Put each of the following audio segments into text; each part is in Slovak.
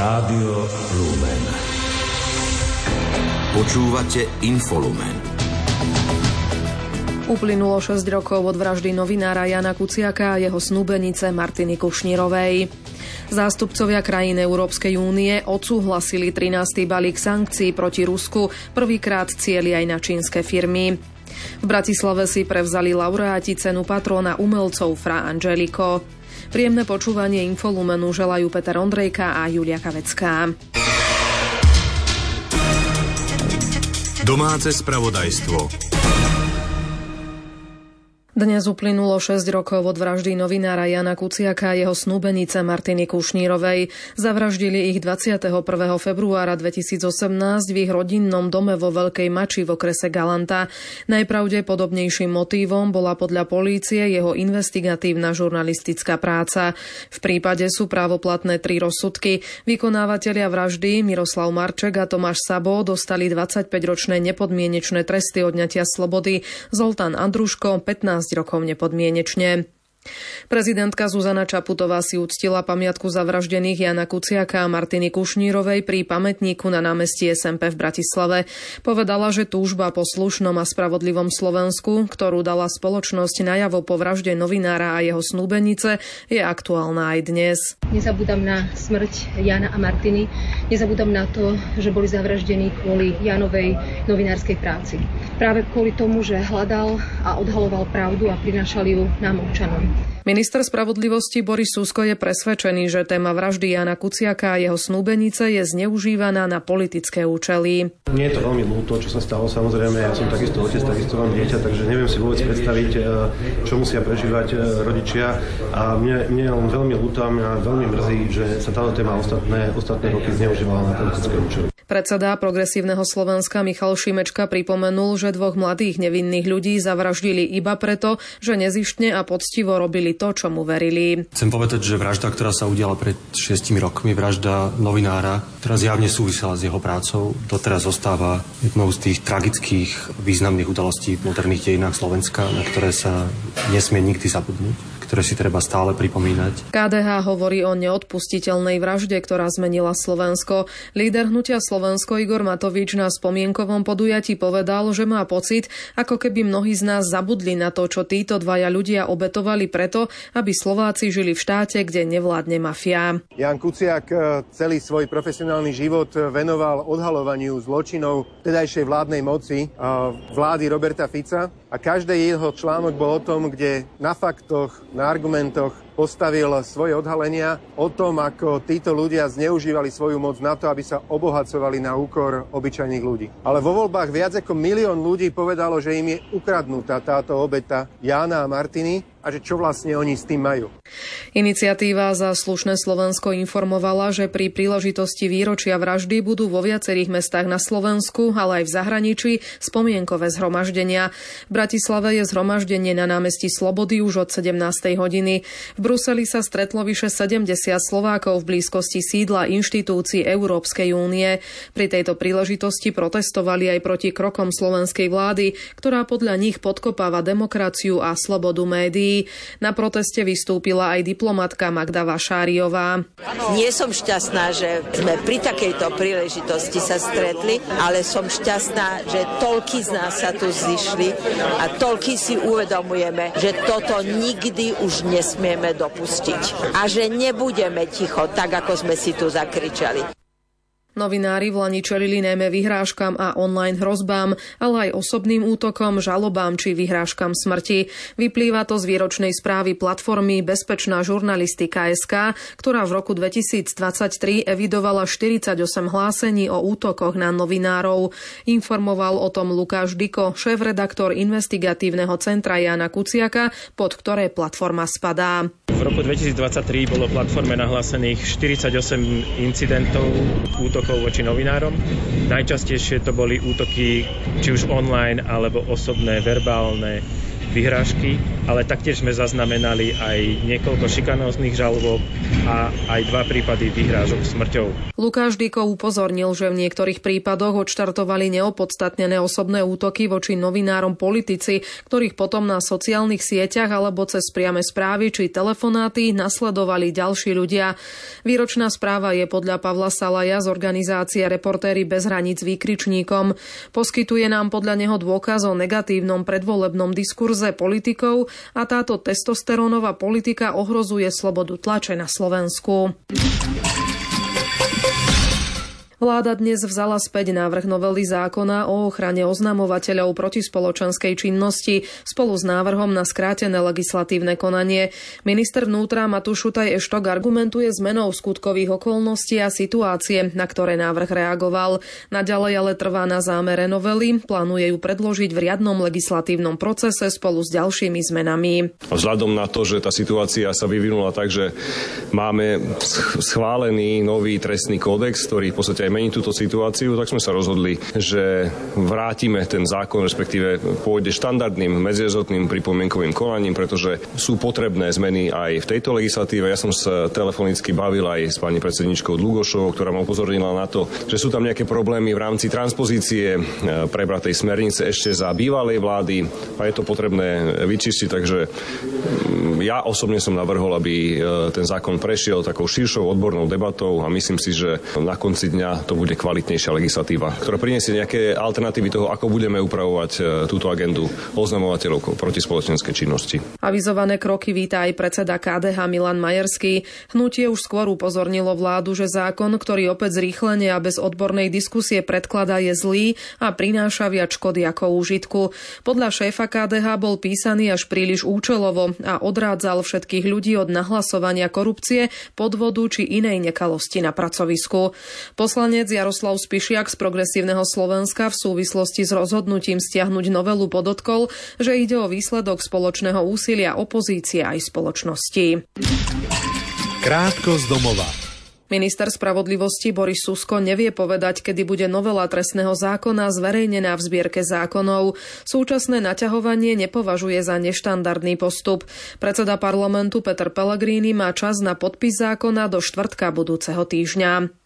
Rádio Lumen. Počúvate Infolumen. Uplynulo 6 rokov od vraždy novinára Jana Kuciaka a jeho snúbenice Martiny Kušnírovej. Zástupcovia krajín Európskej únie odsúhlasili 13. balík sankcií proti Rusku, prvýkrát cieli aj na čínske firmy. V Bratislave si prevzali laureáti cenu patróna umelcov Fra Angelico. Príjemné počúvanie Infolumenu želajú Peter Ondrejka a Julia Kavecká. Domáce spravodajstvo. Dnes uplynulo 6 rokov od vraždy novinára Jana Kuciaka a jeho snúbenice Martiny Kušnírovej. Zavraždili ich 21. februára 2018 v ich rodinnom dome vo Veľkej Mači v okrese Galanta. Najpravdepodobnejším motívom bola podľa polície jeho investigatívna žurnalistická práca. V prípade sú právoplatné tri rozsudky. Vykonávateľia vraždy Miroslav Marček a Tomáš Sabo dostali 25-ročné nepodmienečné tresty odňatia slobody. Zoltán Andruško 15 rokov nepodmienečne. Prezidentka Zuzana Čaputová si uctila pamiatku zavraždených Jana Kuciaka a Martiny Kušnírovej pri pamätníku na námestí SMP v Bratislave. Povedala, že túžba po slušnom a spravodlivom Slovensku, ktorú dala spoločnosť najavo po vražde novinára a jeho snúbenice, je aktuálna aj dnes. Nezabúdam na smrť Jana a Martiny, nezabúdam na to, že boli zavraždení kvôli Janovej novinárskej práci. Práve kvôli tomu, že hľadal a odhaloval pravdu a prinášal ju nám občanom. Minister spravodlivosti Boris Susko je presvedčený, že téma vraždy Jana Kuciaka a jeho snúbenice je zneužívaná na politické účely. Nie je to veľmi ľúto, čo sa stalo. Samozrejme, ja som takisto otec, takisto mám dieťa, takže neviem si vôbec predstaviť, e, čo musia prežívať e, rodičia. A mne, mne len veľmi ľúto a mňa veľmi mrzí, že sa táto téma ostatné, ostatné roky zneužívala na politické účely. Predseda progresívneho Slovenska Michal Šimečka pripomenul, že dvoch mladých nevinných ľudí zavraždili iba preto, že nezištne a poctivo robili to, čo mu verili. Chcem povedať, že vražda, ktorá sa udiala pred šiestimi rokmi, vražda novinára, ktorá zjavne súvisela s jeho prácou, doteraz zostáva jednou z tých tragických významných udalostí v moderných dejinách Slovenska, na ktoré sa nesmie nikdy zabudnúť ktoré si treba stále pripomínať. KDH hovorí o neodpustiteľnej vražde, ktorá zmenila Slovensko. Líder hnutia Slovensko Igor Matovič na spomienkovom podujatí povedal, že má pocit, ako keby mnohí z nás zabudli na to, čo títo dvaja ľudia obetovali preto, aby Slováci žili v štáte, kde nevládne mafia. Jan Kuciak e, celý svoj profesionálny život venoval odhalovaniu zločinov tedajšej vládnej moci vlády Roberta Fica a každý jeho článok bol o tom, kde na faktoch, na argumentoch postavil svoje odhalenia o tom, ako títo ľudia zneužívali svoju moc na to, aby sa obohacovali na úkor obyčajných ľudí. Ale vo voľbách viac ako milión ľudí povedalo, že im je ukradnutá táto obeta Jána a Martiny a že čo vlastne oni s tým majú. Iniciatíva za slušné Slovensko informovala, že pri príležitosti výročia vraždy budú vo viacerých mestách na Slovensku, ale aj v zahraničí spomienkové zhromaždenia. V Bratislave je zhromaždenie na námestí Slobody už od 17. hodiny. V Bruseli sa stretlo vyše 70 Slovákov v blízkosti sídla inštitúcií Európskej únie. Pri tejto príležitosti protestovali aj proti krokom slovenskej vlády, ktorá podľa nich podkopáva demokraciu a slobodu médií. Na proteste vystúpila aj diplomatka Magda Vašáriová. Nie som šťastná, že sme pri takejto príležitosti sa stretli, ale som šťastná, že toľky z nás sa tu zišli a toľky si uvedomujeme, že toto nikdy už nesmieme dopustiť. A že nebudeme ticho, tak ako sme si tu zakričali. Novinári v Lani čelili najmä vyhrážkam a online hrozbám, ale aj osobným útokom, žalobám či vyhrážkam smrti. Vyplýva to z výročnej správy platformy Bezpečná žurnalistika SK, ktorá v roku 2023 evidovala 48 hlásení o útokoch na novinárov. Informoval o tom Lukáš Diko, šéf-redaktor investigatívneho centra Jana Kuciaka, pod ktoré platforma spadá. V roku 2023 bolo platforme nahlásených 48 incidentov útokov voči novinárom. Najčastejšie to boli útoky či už online alebo osobné, verbálne vyhrážky ale taktiež sme zaznamenali aj niekoľko šikanóznych žalob a aj dva prípady vyhrážok smrťou. Lukáš Dýko upozornil, že v niektorých prípadoch odštartovali neopodstatnené osobné útoky voči novinárom politici, ktorých potom na sociálnych sieťach alebo cez priame správy či telefonáty nasledovali ďalší ľudia. Výročná správa je podľa Pavla Salaja z organizácie Reportéry bez hraníc výkričníkom. Poskytuje nám podľa neho dôkaz o negatívnom predvolebnom diskurze politikov a táto testosterónová politika ohrozuje slobodu tlače na Slovensku. Vláda dnes vzala späť návrh novely zákona o ochrane oznamovateľov proti spoločenskej činnosti spolu s návrhom na skrátené legislatívne konanie. Minister vnútra Matúš Šutaj Eštok argumentuje zmenou skutkových okolností a situácie, na ktoré návrh reagoval. Naďalej ale trvá na zámere novely, plánuje ju predložiť v riadnom legislatívnom procese spolu s ďalšími zmenami. Vzhľadom na to, že tá situácia sa vyvinula tak, že máme schválený nový trestný kódex, ktorý v podstate meniť túto situáciu, tak sme sa rozhodli, že vrátime ten zákon, respektíve pôjde štandardným medzirezortným pripomienkovým konaním, pretože sú potrebné zmeny aj v tejto legislatíve. Ja som sa telefonicky bavil aj s pani predsedničkou Dlugošovou, ktorá ma upozornila na to, že sú tam nejaké problémy v rámci transpozície e, prebratej smernice ešte za bývalej vlády a je to potrebné vyčistiť, takže mm, ja osobne som navrhol, aby e, ten zákon prešiel takou širšou odbornou debatou a myslím si, že na konci dňa to bude kvalitnejšia legislatíva, ktorá priniesie nejaké alternatívy toho, ako budeme upravovať e, túto agendu oznamovateľov proti spoločenskej činnosti. Avizované kroky víta aj predseda KDH Milan Majerský. Hnutie už skôr upozornilo vládu, že zákon, ktorý opäť zrýchlenie a bez odbornej diskusie predkladá, je zlý a prináša viac škody ako úžitku. Podľa šéfa KDH bol písaný až príliš účelovo a odrádzal všetkých ľudí od nahlasovania korupcie, podvodu či inej nekalosti na pracovisku. Poslanec Poslanec Jaroslav Spišiak z Progresívneho Slovenska v súvislosti s rozhodnutím stiahnuť novelu podotkol, že ide o výsledok spoločného úsilia opozície aj spoločnosti. Krátko z domova. Minister spravodlivosti Boris Susko nevie povedať, kedy bude novela trestného zákona zverejnená v zbierke zákonov. Súčasné naťahovanie nepovažuje za neštandardný postup. Predseda parlamentu Peter Pellegrini má čas na podpis zákona do štvrtka budúceho týždňa.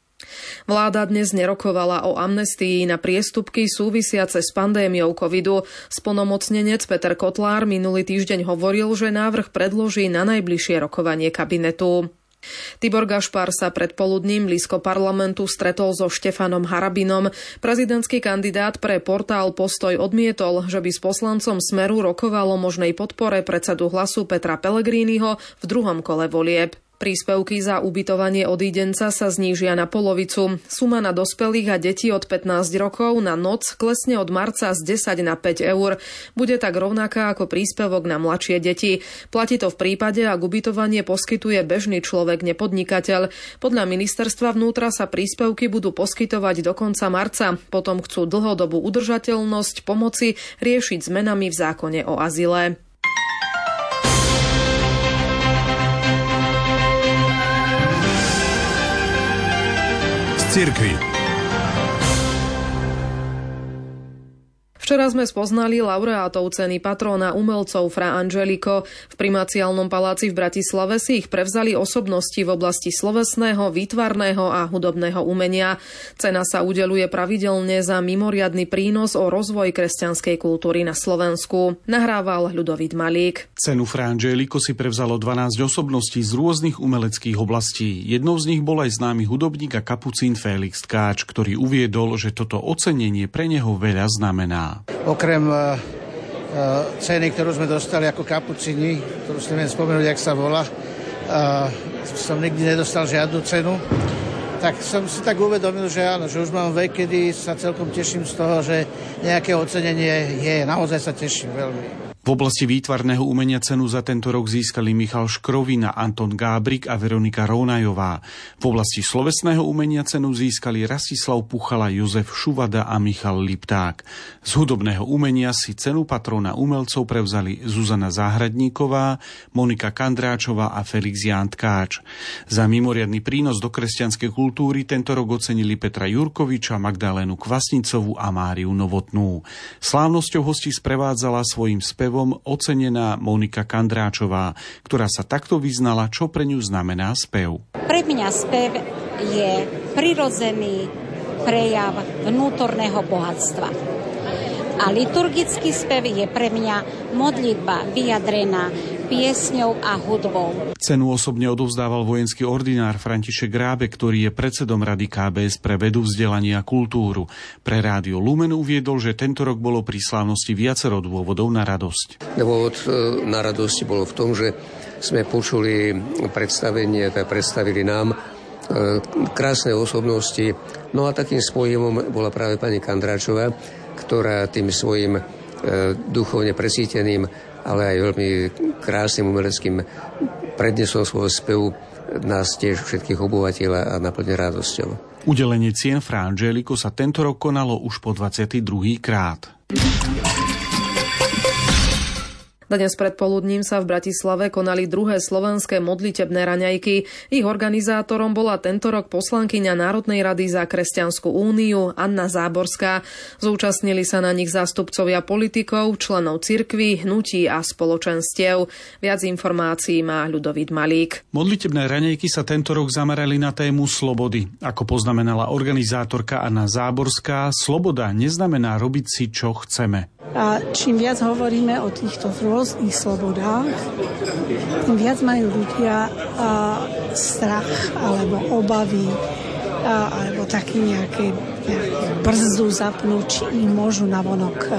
Vláda dnes nerokovala o amnestii na priestupky súvisiace s pandémiou covidu. Splnomocnenec Peter Kotlár minulý týždeň hovoril, že návrh predloží na najbližšie rokovanie kabinetu. Tibor Gašpar sa predpoludním blízko parlamentu stretol so Štefanom Harabinom. Prezidentský kandidát pre portál Postoj odmietol, že by s poslancom Smeru rokovalo možnej podpore predsedu hlasu Petra Pellegriniho v druhom kole volieb. Príspevky za ubytovanie odídenca sa znížia na polovicu. Suma na dospelých a detí od 15 rokov na noc klesne od marca z 10 na 5 eur. Bude tak rovnaká ako príspevok na mladšie deti. Platí to v prípade, ak ubytovanie poskytuje bežný človek, nepodnikateľ. Podľa ministerstva vnútra sa príspevky budú poskytovať do konca marca. Potom chcú dlhodobú udržateľnosť pomoci riešiť zmenami v zákone o azile. Cirque. Včera sme spoznali laureátov ceny patróna umelcov Fra Angelico. V primaciálnom paláci v Bratislave si ich prevzali osobnosti v oblasti slovesného, výtvarného a hudobného umenia. Cena sa udeluje pravidelne za mimoriadny prínos o rozvoj kresťanskej kultúry na Slovensku. Nahrával Ľudovít Malík. Cenu Fra Angelico si prevzalo 12 osobností z rôznych umeleckých oblastí. Jednou z nich bol aj známy hudobník a kapucín Felix Tkáč, ktorý uviedol, že toto ocenenie pre neho veľa znamená. Okrem e, e, ceny, ktorú sme dostali ako kapucini, ktorú si neviem spomenúť, jak sa volá, som nikdy nedostal žiadnu cenu, tak som si tak uvedomil, že áno, že už mám vek, kedy sa celkom teším z toho, že nejaké ocenenie je. Naozaj sa teším veľmi. V oblasti výtvarného umenia cenu za tento rok získali Michal Škrovina, Anton Gábrik a Veronika Ronajová. V oblasti slovesného umenia cenu získali Rastislav Puchala, Jozef Šuvada a Michal Lipták. Z hudobného umenia si cenu patrona umelcov prevzali Zuzana Záhradníková, Monika Kandráčová a Felix Tkáč. Za mimoriadný prínos do kresťanskej kultúry tento rok ocenili Petra Jurkoviča, Magdalénu Kvasnicovú a Máriu Novotnú. Slávnosťou hostí sprevádzala svojim spevom spevom ocenená Monika Kandráčová, ktorá sa takto vyznala, čo pre ňu znamená spev. Pre mňa spev je prirodzený prejav vnútorného bohatstva a liturgický spev je pre mňa modlitba vyjadrená piesňou a hudbou. Cenu osobne odovzdával vojenský ordinár František Grábe, ktorý je predsedom Rady KBS pre vedu, vzdelanie a kultúru. Pre rádio Lumen uviedol, že tento rok bolo pri slávnosti viacero dôvodov na radosť. Dôvod e, na radosť bolo v tom, že sme počuli predstavenie, teda predstavili nám e, krásne osobnosti. No a takým spojimom bola práve pani Kandráčová, ktorá tým svojim e, duchovne presíteným, ale aj veľmi krásnym umeleckým prednesom svojho spevu nás tiež všetkých obyvateľa a naplne radosťou. Udelenie cien Fra Angelico sa tento rok konalo už po 22. krát. Dnes predpoludním sa v Bratislave konali druhé slovenské modlitebné raňajky. Ich organizátorom bola tento rok poslankyňa Národnej rady za kresťanskú úniu Anna Záborská. Zúčastnili sa na nich zástupcovia politikov, členov cirkvy, hnutí a spoločenstiev. Viac informácií má Ľudovít Malík. Modlitebné raňajky sa tento rok zamerali na tému slobody. Ako poznamenala organizátorka Anna Záborská, sloboda neznamená robiť si, čo chceme. A čím viac hovoríme o týchto rôznych slobodách, tým viac majú ľudia strach alebo obavy alebo taký nejaký, nejaký brzdu zapnúť, či im môžu navonok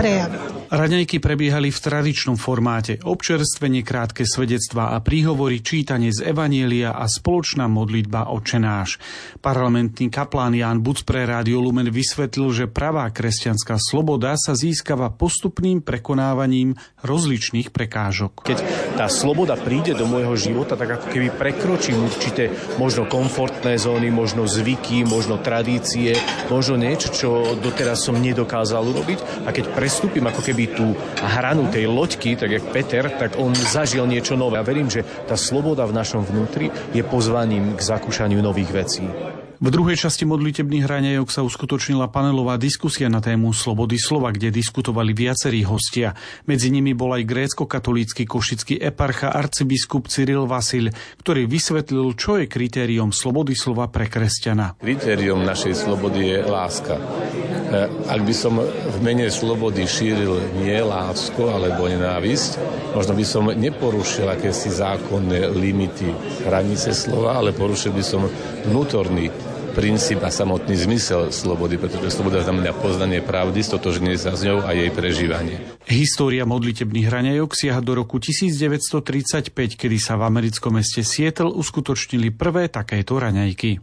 prejaviť. Raňajky prebiehali v tradičnom formáte. Občerstvenie, krátke svedectvá a príhovory, čítanie z Evanielia a spoločná modlitba očenáš. Parlamentný kaplán Ján Buc pre Rádio Lumen vysvetlil, že pravá kresťanská sloboda sa získava postupným prekonávaním rozličných prekážok. Keď tá sloboda príde do môjho života, tak ako keby prekročím určité možno komfortné zóny, možno zvyky, možno tradície, možno niečo, čo doteraz som nedokázal urobiť. A keď prestúpim ako keby keby tú hranu tej loďky, tak jak Peter, tak on zažil niečo nové. A verím, že tá sloboda v našom vnútri je pozvaním k zakúšaniu nových vecí. V druhej časti modlitebných hranejok sa uskutočnila panelová diskusia na tému slobody slova, kde diskutovali viacerí hostia. Medzi nimi bol aj grécko-katolícky košický eparcha arcibiskup Cyril Vasil, ktorý vysvetlil, čo je kritériom slobody slova pre kresťana. Kritériom našej slobody je láska. E, ak by som v mene slobody šíril nie lásku alebo nenávisť, možno by som neporušil akési zákonné limity hranice slova, ale porušil by som vnútorný princíp a samotný zmysel slobody, pretože sloboda znamená poznanie pravdy, stotožnenie sa s ňou a jej prežívanie. História modlitebných hraňajok siaha do roku 1935, kedy sa v americkom meste Seattle uskutočnili prvé takéto raňajky.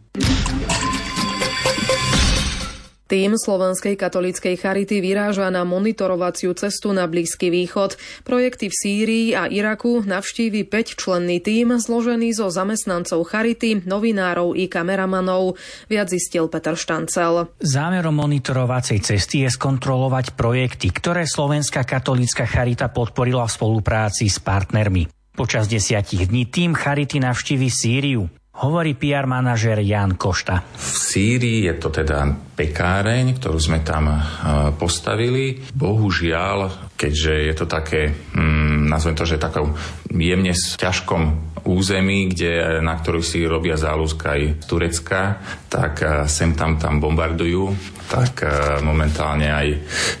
Tým Slovenskej katolíckej charity vyráža na monitorovaciu cestu na Blízky východ. Projekty v Sýrii a Iraku navštívi 5-členný tým zložený zo zamestnancov charity, novinárov i kameramanov, viac zistil Peter Štancel. Zámerom monitorovacej cesty je skontrolovať projekty, ktoré Slovenská katolícka charita podporila v spolupráci s partnermi. Počas desiatich dní tým Charity navštívi Sýriu, hovorí PR manažer Jan Košta. V Sýrii je to teda pekáreň, ktorú sme tam e, postavili. Bohužiaľ, keďže je to také, mm, nazvem to, že takom jemne ťažkom území, kde, na ktorú si robia záľuska aj z Turecka, tak e, sem tam tam bombardujú, tak e, momentálne aj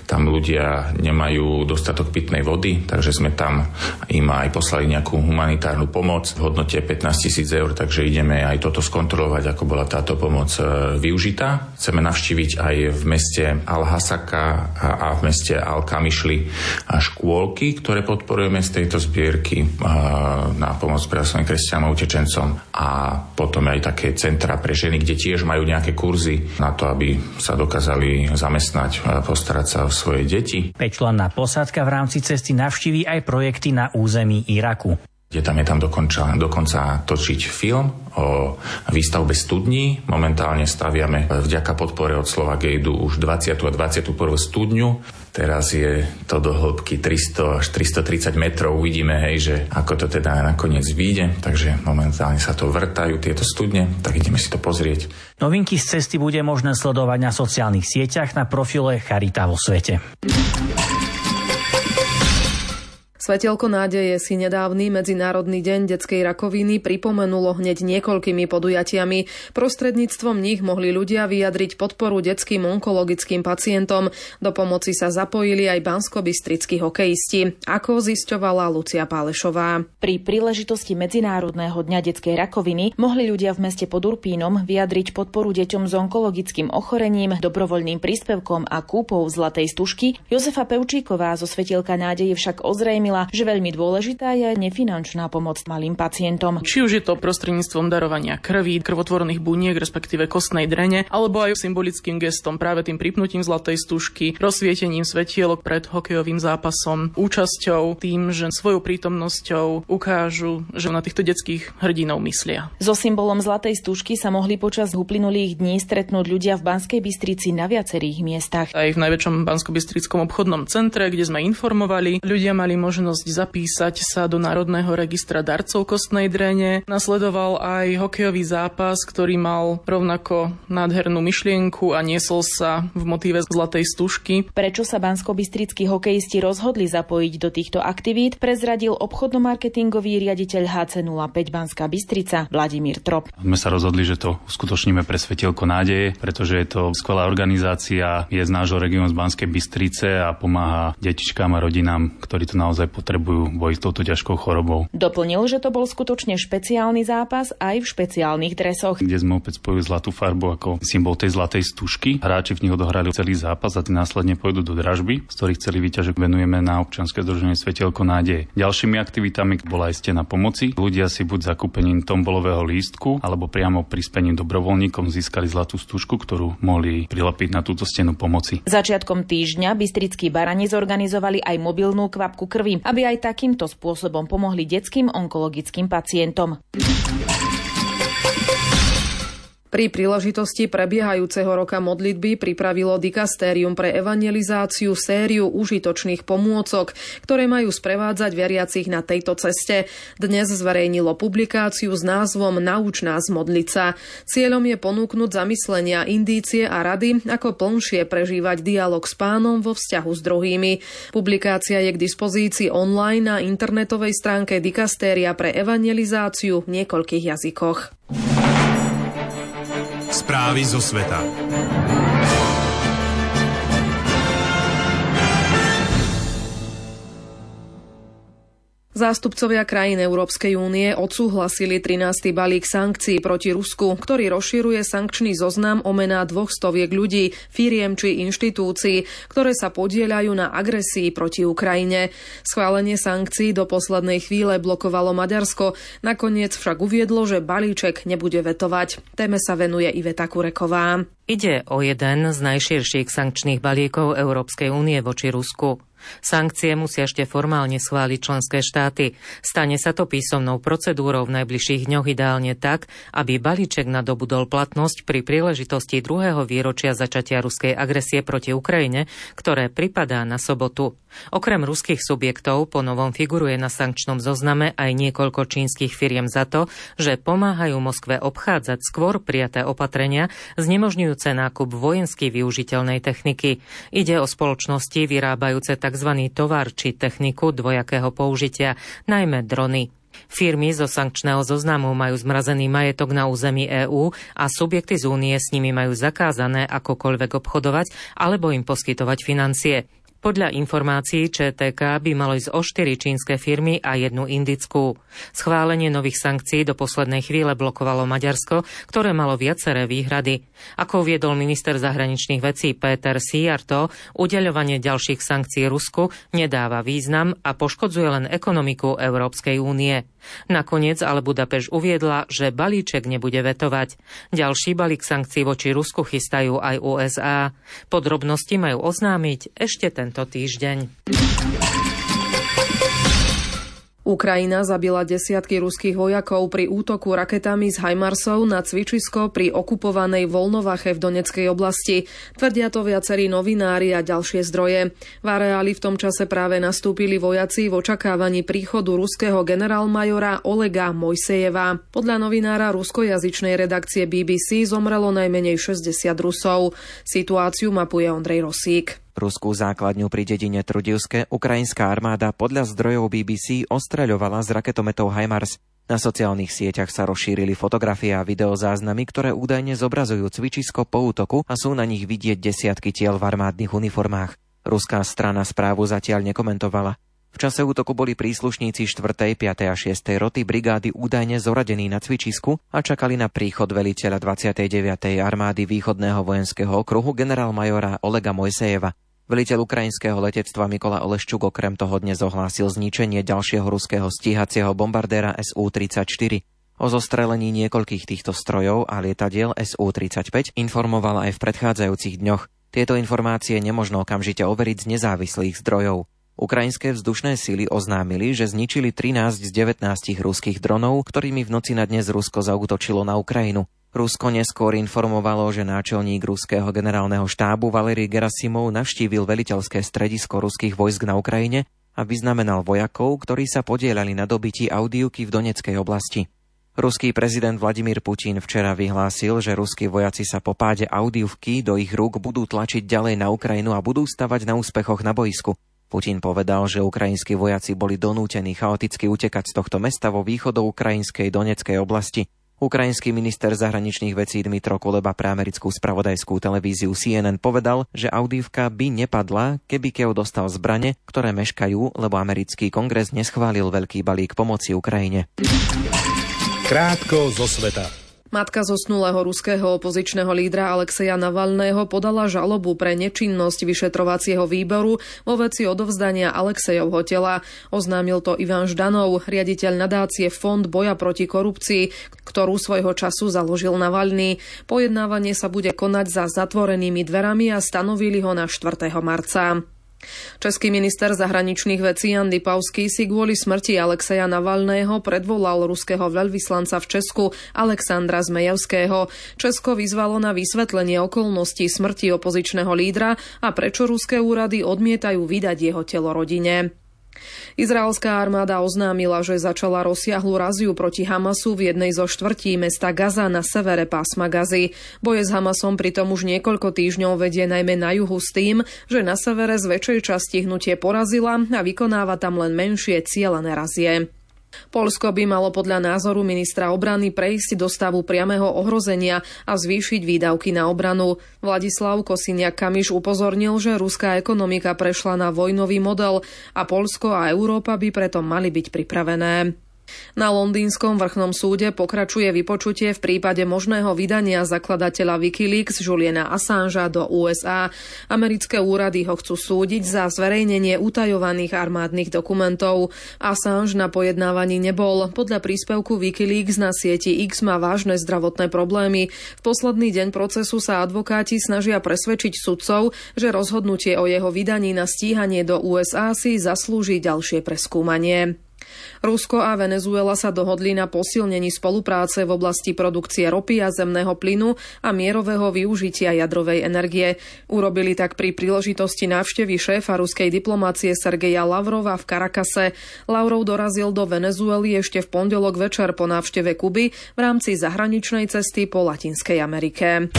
tam ľudia nemajú dostatok pitnej vody, takže sme tam im aj poslali nejakú humanitárnu pomoc v hodnote 15 tisíc eur, takže ideme aj toto skontrolovať, ako bola táto pomoc e, využitá. Chceme navštíviť aj v meste Al-Hasaka a v meste Al-Kamišli škôlky, ktoré podporujeme z tejto zbierky na pomoc svojim kresťanom, utečencom a potom aj také centra pre ženy, kde tiež majú nejaké kurzy na to, aby sa dokázali zamestnať a postarať sa o svoje deti. Pečlenná posádka v rámci cesty navštíví aj projekty na území Iraku. Kde tam je tam dokonca, dokonca točiť film o výstavbe studní. Momentálne staviame vďaka podpore od Slova Gejdu už 20. a 21. studňu. Teraz je to do hĺbky 300 až 330 metrov. Uvidíme, hej, že ako to teda nakoniec vyjde. Takže momentálne sa to vrtajú tieto studne, tak ideme si to pozrieť. Novinky z cesty bude možné sledovať na sociálnych sieťach na profile Charita vo svete. Svetelko nádeje si nedávny Medzinárodný deň detskej rakoviny pripomenulo hneď niekoľkými podujatiami. Prostredníctvom nich mohli ľudia vyjadriť podporu detským onkologickým pacientom. Do pomoci sa zapojili aj banskobistrickí hokejisti, ako zisťovala Lucia Pálešová. Pri príležitosti Medzinárodného dňa detskej rakoviny mohli ľudia v meste pod Urpínom vyjadriť podporu deťom s onkologickým ochorením, dobrovoľným príspevkom a kúpou zlatej stužky. Jozefa Pevčíková zo Svetelka nádeje však ozrejme oznámila, že veľmi dôležitá je nefinančná pomoc malým pacientom. Či už je to prostredníctvom darovania krví, krvotvorných buniek, respektíve kostnej drene, alebo aj symbolickým gestom práve tým pripnutím zlatej stužky, rozsvietením svetielok pred hokejovým zápasom, účasťou tým, že svojou prítomnosťou ukážu, že na týchto detských hrdinov myslia. So symbolom zlatej stužky sa mohli počas uplynulých dní stretnúť ľudia v Banskej Bystrici na viacerých miestach. Aj v najväčšom Banskobystrickom obchodnom centre, kde sme informovali, ľudia mali možnosť možnosť zapísať sa do Národného registra darcov kostnej drene. Nasledoval aj hokejový zápas, ktorý mal rovnako nádhernú myšlienku a niesol sa v motíve zlatej stužky. Prečo sa bansko-bystrickí hokejisti rozhodli zapojiť do týchto aktivít, prezradil obchodno-marketingový riaditeľ HC05 Banská Bystrica Vladimír Trop. Sme sa rozhodli, že to uskutočníme pre Svetielko nádeje, pretože je to skvelá organizácia, je z nášho regiónu z Banskej Bystrice a pomáha detičkám a rodinám, ktorí to naozaj potrebujú bojiť s touto ťažkou chorobou. Doplnil, že to bol skutočne špeciálny zápas aj v špeciálnych dresoch. Kde sme opäť spojili zlatú farbu ako symbol tej zlatej stužky. Hráči v nich odohrali celý zápas a následne pôjdu do dražby, z ktorých celý výťažok venujeme na občianske združenie Svetelko nádeje. Ďalšími aktivitami bola aj stena pomoci. Ľudia si buď zakúpením tombolového lístku alebo priamo prispením dobrovoľníkom získali zlatú stužku, ktorú mohli prilepiť na túto stenu pomoci. Začiatkom týždňa bystrickí barani zorganizovali aj mobilnú kvapku krvi aby aj takýmto spôsobom pomohli detským onkologickým pacientom. Pri príležitosti prebiehajúceho roka modlitby pripravilo dikastérium pre evangelizáciu sériu užitočných pomôcok, ktoré majú sprevádzať veriacich na tejto ceste. Dnes zverejnilo publikáciu s názvom Nauč nás modliť sa. Cieľom je ponúknuť zamyslenia, indície a rady, ako plnšie prežívať dialog s pánom vo vzťahu s druhými. Publikácia je k dispozícii online na internetovej stránke dikastéria pre evangelizáciu v niekoľkých jazykoch. Správy zo sveta. Zástupcovia krajín Európskej únie odsúhlasili 13. balík sankcií proti Rusku, ktorý rozširuje sankčný zoznam o mená dvoch stoviek ľudí, firiem či inštitúcií, ktoré sa podieľajú na agresii proti Ukrajine. Schválenie sankcií do poslednej chvíle blokovalo Maďarsko, nakoniec však uviedlo, že balíček nebude vetovať. Téme sa venuje Iveta Kureková. Ide o jeden z najširších sankčných balíkov Európskej únie voči Rusku. Sankcie musia ešte formálne schváliť členské štáty. Stane sa to písomnou procedúrou v najbližších dňoch ideálne tak, aby balíček nadobudol platnosť pri príležitosti druhého výročia začatia ruskej agresie proti Ukrajine, ktoré pripadá na sobotu. Okrem ruských subjektov po novom figuruje na sankčnom zozname aj niekoľko čínskych firiem za to, že pomáhajú Moskve obchádzať skôr prijaté opatrenia, znemožňujúce nákup vojensky využiteľnej techniky. Ide o spoločnosti vyrábajúce tzv. tovar či techniku dvojakého použitia, najmä drony. Firmy zo sankčného zoznamu majú zmrazený majetok na území EÚ a subjekty z únie s nimi majú zakázané akokoľvek obchodovať alebo im poskytovať financie. Podľa informácií ČTK by malo ísť o štyri čínske firmy a jednu indickú. Schválenie nových sankcií do poslednej chvíle blokovalo Maďarsko, ktoré malo viaceré výhrady. Ako uviedol minister zahraničných vecí Peter Sijarto, udeľovanie ďalších sankcií Rusku nedáva význam a poškodzuje len ekonomiku Európskej únie. Nakoniec ale Budapeš uviedla, že balíček nebude vetovať. Ďalší balík sankcií voči Rusku chystajú aj USA. Podrobnosti majú oznámiť ešte tento týždeň. Ukrajina zabila desiatky ruských vojakov pri útoku raketami z Hajmarsov na cvičisko pri okupovanej Volnovache v Doneckej oblasti. Tvrdia to viacerí novinári a ďalšie zdroje. V areáli v tom čase práve nastúpili vojaci v očakávaní príchodu ruského generálmajora Olega Mojsejeva. Podľa novinára ruskojazyčnej redakcie BBC zomrelo najmenej 60 Rusov. Situáciu mapuje Ondrej Rosík. Ruskú základňu pri dedine Trudivske ukrajinská armáda podľa zdrojov BBC ostreľovala z raketometov HIMARS. Na sociálnych sieťach sa rozšírili fotografie a videozáznamy, ktoré údajne zobrazujú cvičisko po útoku a sú na nich vidieť desiatky tiel v armádnych uniformách. Ruská strana správu zatiaľ nekomentovala. V čase útoku boli príslušníci 4., 5. a 6. roty brigády údajne zoradení na cvičisku a čakali na príchod veliteľa 29. armády východného vojenského okruhu generál-majora Olega Mojsejeva. Veliteľ ukrajinského letectva Mikola Oleščuk okrem toho dnes ohlásil zničenie ďalšieho ruského stíhacieho bombardéra SU-34. O zostrelení niekoľkých týchto strojov a lietadiel SU-35 informoval aj v predchádzajúcich dňoch. Tieto informácie nemožno okamžite overiť z nezávislých zdrojov. Ukrajinské vzdušné síly oznámili, že zničili 13 z 19 ruských dronov, ktorými v noci na dnes Rusko zautočilo na Ukrajinu. Rusko neskôr informovalo, že náčelník ruského generálneho štábu Valery Gerasimov navštívil veliteľské stredisko ruských vojsk na Ukrajine a vyznamenal vojakov, ktorí sa podielali na dobití audívky v Doneckej oblasti. Ruský prezident Vladimír Putin včera vyhlásil, že ruskí vojaci sa po páde audívky do ich rúk budú tlačiť ďalej na Ukrajinu a budú stavať na úspechoch na boisku. Putin povedal, že ukrajinskí vojaci boli donútení chaoticky utekať z tohto mesta vo východoukrajinskej Doneckej oblasti. Ukrajinský minister zahraničných vecí Dmitro Kuleba pre americkú spravodajskú televíziu CNN povedal, že Audívka by nepadla, keby Kiev dostal zbrane, ktoré meškajú, lebo americký kongres neschválil veľký balík pomoci Ukrajine. Krátko zo sveta. Matka zosnulého ruského opozičného lídra Alexeja Navalného podala žalobu pre nečinnosť vyšetrovacieho výboru vo veci odovzdania Alexejovho tela. Oznámil to Ivan Ždanov, riaditeľ nadácie Fond boja proti korupcii, ktorú svojho času založil Navalný. Pojednávanie sa bude konať za zatvorenými dverami a stanovili ho na 4. marca. Český minister zahraničných vecí Jan Lipavský si kvôli smrti Alexeja Navalného predvolal ruského veľvyslanca v Česku Alexandra Zmejevského. Česko vyzvalo na vysvetlenie okolností smrti opozičného lídra a prečo ruské úrady odmietajú vydať jeho telo rodine. Izraelská armáda oznámila, že začala rozsiahlu raziu proti Hamasu v jednej zo štvrtí mesta Gaza na severe pásma Gazy. Boje s Hamasom pritom už niekoľko týždňov vedie najmä na juhu s tým, že na severe z väčšej časti hnutie porazila a vykonáva tam len menšie cielené razie. Polsko by malo podľa názoru ministra obrany prejsť do stavu priamého ohrozenia a zvýšiť výdavky na obranu. Vladislav Kosiniak Kamiš upozornil, že ruská ekonomika prešla na vojnový model a Polsko a Európa by preto mali byť pripravené. Na londýnskom vrchnom súde pokračuje vypočutie v prípade možného vydania zakladateľa Wikileaks Juliana Assangea do USA. Americké úrady ho chcú súdiť za zverejnenie utajovaných armádnych dokumentov. Assange na pojednávaní nebol. Podľa príspevku Wikileaks na sieti X má vážne zdravotné problémy. V posledný deň procesu sa advokáti snažia presvedčiť sudcov, že rozhodnutie o jeho vydaní na stíhanie do USA si zaslúži ďalšie preskúmanie. Rusko a Venezuela sa dohodli na posilnení spolupráce v oblasti produkcie ropy a zemného plynu a mierového využitia jadrovej energie. Urobili tak pri príležitosti návštevy šéfa ruskej diplomácie Sergeja Lavrova v Karakase. Lavrov dorazil do Venezuely ešte v pondelok večer po návšteve Kuby v rámci zahraničnej cesty po Latinskej Amerike.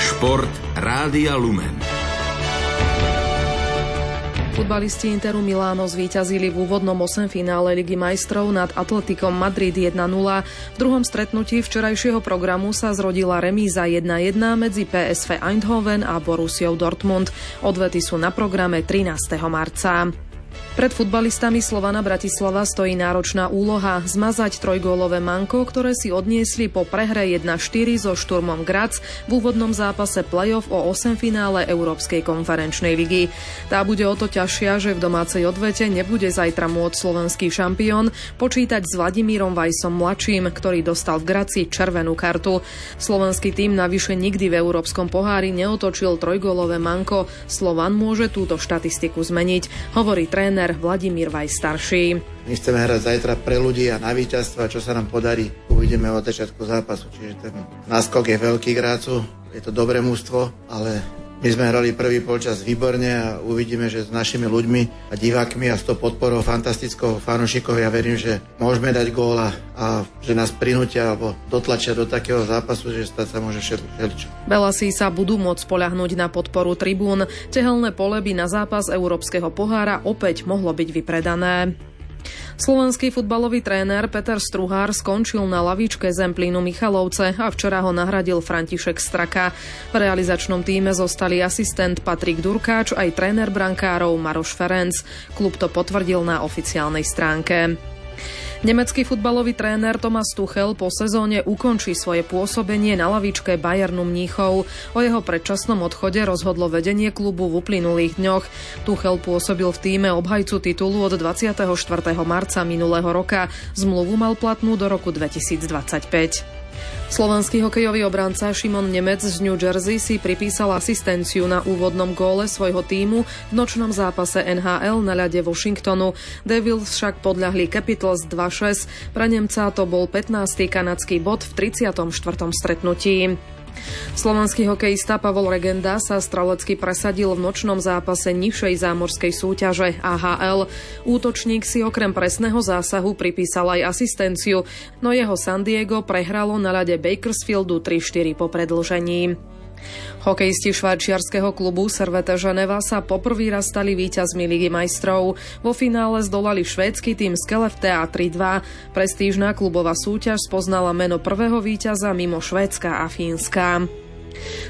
Šport Rádia Lumen. Futbalisti Interu Miláno zvíťazili v úvodnom 8 finále Ligy majstrov nad Atletikom Madrid 1-0. V druhom stretnutí včerajšieho programu sa zrodila remíza 1-1 medzi PSV Eindhoven a Borussiou Dortmund. Odvety sú na programe 13. marca. Pred futbalistami Slovana Bratislava stojí náročná úloha zmazať trojgólové manko, ktoré si odniesli po prehre 1-4 so Šturmom Grac v úvodnom zápase play-off o 8 finále Európskej konferenčnej ligy. Tá bude o to ťažšia, že v domácej odvete nebude zajtra môcť slovenský šampión počítať s Vladimírom Vajsom mladším, ktorý dostal v Graci červenú kartu. Slovenský tým navyše nikdy v Európskom pohári neotočil trojgólové manko. Slovan môže túto štatistiku zmeniť, hovorí tréner tréner Vladimír Vaj starší. My chceme hrať zajtra pre ľudí a na víťazstvo, čo sa nám podarí, uvidíme od začiatku zápasu. Čiže ten náskok je veľký grácu, je to dobré mústvo, ale My sme hrali prvý polčas výborne a uvidíme, že s našimi ľuďmi a divákmi a s tou podporou fantastickou fanúšikov ja verím, že môžeme dať góla a že nás prinútia alebo dotlačia do takého zápasu, že stať sa môže všetko. Belasí sa budú môcť poľahnúť na podporu tribún. Tehelné pole by na zápas Európskeho pohára opäť mohlo byť vypredané. Slovenský futbalový tréner Peter Struhár skončil na lavičke Zemplínu Michalovce a včera ho nahradil František Straka. V realizačnom týme zostali asistent Patrik Durkáč aj tréner brankárov Maroš Ferenc. Klub to potvrdil na oficiálnej stránke. Nemecký futbalový tréner Thomas Tuchel po sezóne ukončí svoje pôsobenie na lavičke Bayernu Mníchov. O jeho predčasnom odchode rozhodlo vedenie klubu v uplynulých dňoch. Tuchel pôsobil v týme obhajcu titulu od 24. marca minulého roka. Zmluvu mal platnú do roku 2025. Slovenský hokejový obranca Šimon Nemec z New Jersey si pripísal asistenciu na úvodnom góle svojho týmu v nočnom zápase NHL na ľade Washingtonu. Devils však podľahli Capitals 2-6. Pre Nemca to bol 15. kanadský bod v 34. stretnutí. Slovenský hokejista Pavol Regenda sa stralecky presadil v nočnom zápase nižšej zámorskej súťaže AHL. Útočník si okrem presného zásahu pripísal aj asistenciu, no jeho San Diego prehralo na ľade Bakersfieldu 3-4 po predlžení. Hokejisti švajčiarského klubu Servete Ženeva sa poprvý raz stali víťazmi Ligy majstrov. Vo finále zdolali švédsky tým Skelleftea 3-2. Prestížna klubová súťaž spoznala meno prvého víťaza mimo Švédska a Fínska.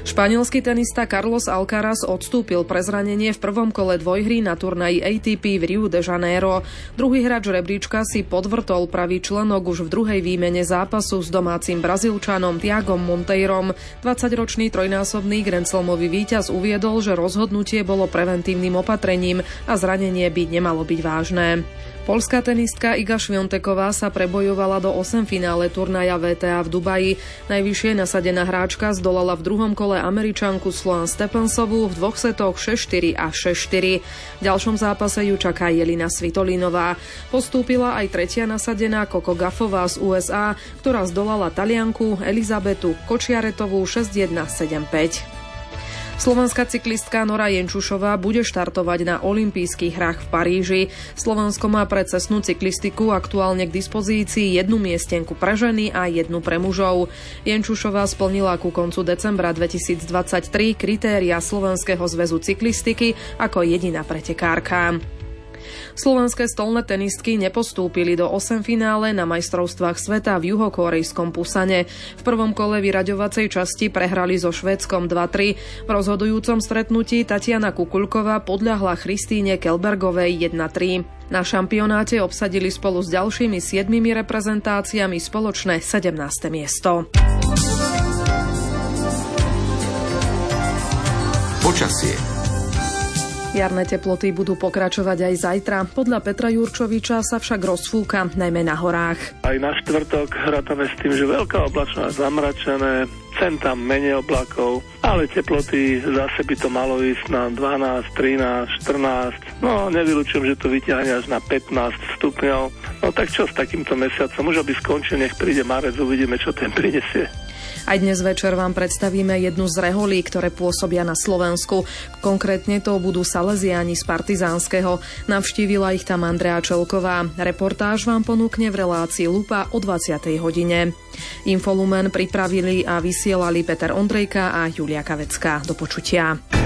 Španielský tenista Carlos Alcaraz odstúpil pre zranenie v prvom kole dvojhry na turnaji ATP v Rio de Janeiro. Druhý hráč rebríčka si podvrtol pravý členok už v druhej výmene zápasu s domácim Brazílčanom Tiagom Monteirom. 20-ročný trojnásobný Grand Slamový víťaz uviedol, že rozhodnutie bolo preventívnym opatrením a zranenie by nemalo byť vážne. Polská tenistka Iga Švionteková sa prebojovala do 8 finále turnaja VTA v Dubaji. Najvyššie nasadená hráčka zdolala v druhom kole Američanku Sloan Stepensovú v dvoch setoch 6-4 a 6-4. V ďalšom zápase ju čaká Jelina Svitolinová. Postúpila aj tretia nasadená Koko Gafová z USA, ktorá zdolala Talianku Elizabetu Kočiaretovú 6-1 7-5. Slovenská cyklistka Nora Jenčušová bude štartovať na olympijských hrách v Paríži. Slovensko má pre cestnú cyklistiku aktuálne k dispozícii jednu miestenku pre ženy a jednu pre mužov. Jenčušová splnila ku koncu decembra 2023 kritéria Slovenského zväzu cyklistiky ako jediná pretekárka. Slovenské stolné tenistky nepostúpili do 8 finále na majstrovstvách sveta v juhokorejskom Pusane. V prvom kole vyraďovacej časti prehrali so Švédskom 2-3. V rozhodujúcom stretnutí Tatiana Kukulková podľahla Christíne Kelbergovej 1-3. Na šampionáte obsadili spolu s ďalšími siedmimi reprezentáciami spoločné 17. miesto. Počasie Jarné teploty budú pokračovať aj zajtra. Podľa Petra Jurčoviča sa však rozfúka, najmä na horách. Aj na štvrtok rátame s tým, že veľká oblačnosť zamračené, sem tam menej oblakov, ale teploty zase by to malo ísť na 12, 13, 14. No, nevylučujem, že to vyťahne až na 15 stupňov. No tak čo s takýmto mesiacom? Už aby skončil, nech príde marec, uvidíme, čo ten prinesie. Aj dnes večer vám predstavíme jednu z reholí, ktoré pôsobia na Slovensku. Konkrétne to budú Salesiáni z Partizánskeho. Navštívila ich tam Andrea Čelková. Reportáž vám ponúkne v relácii Lupa o 20. hodine. Infolumen pripravili a vysielali Peter Ondrejka a Julia Kavecká. Do počutia.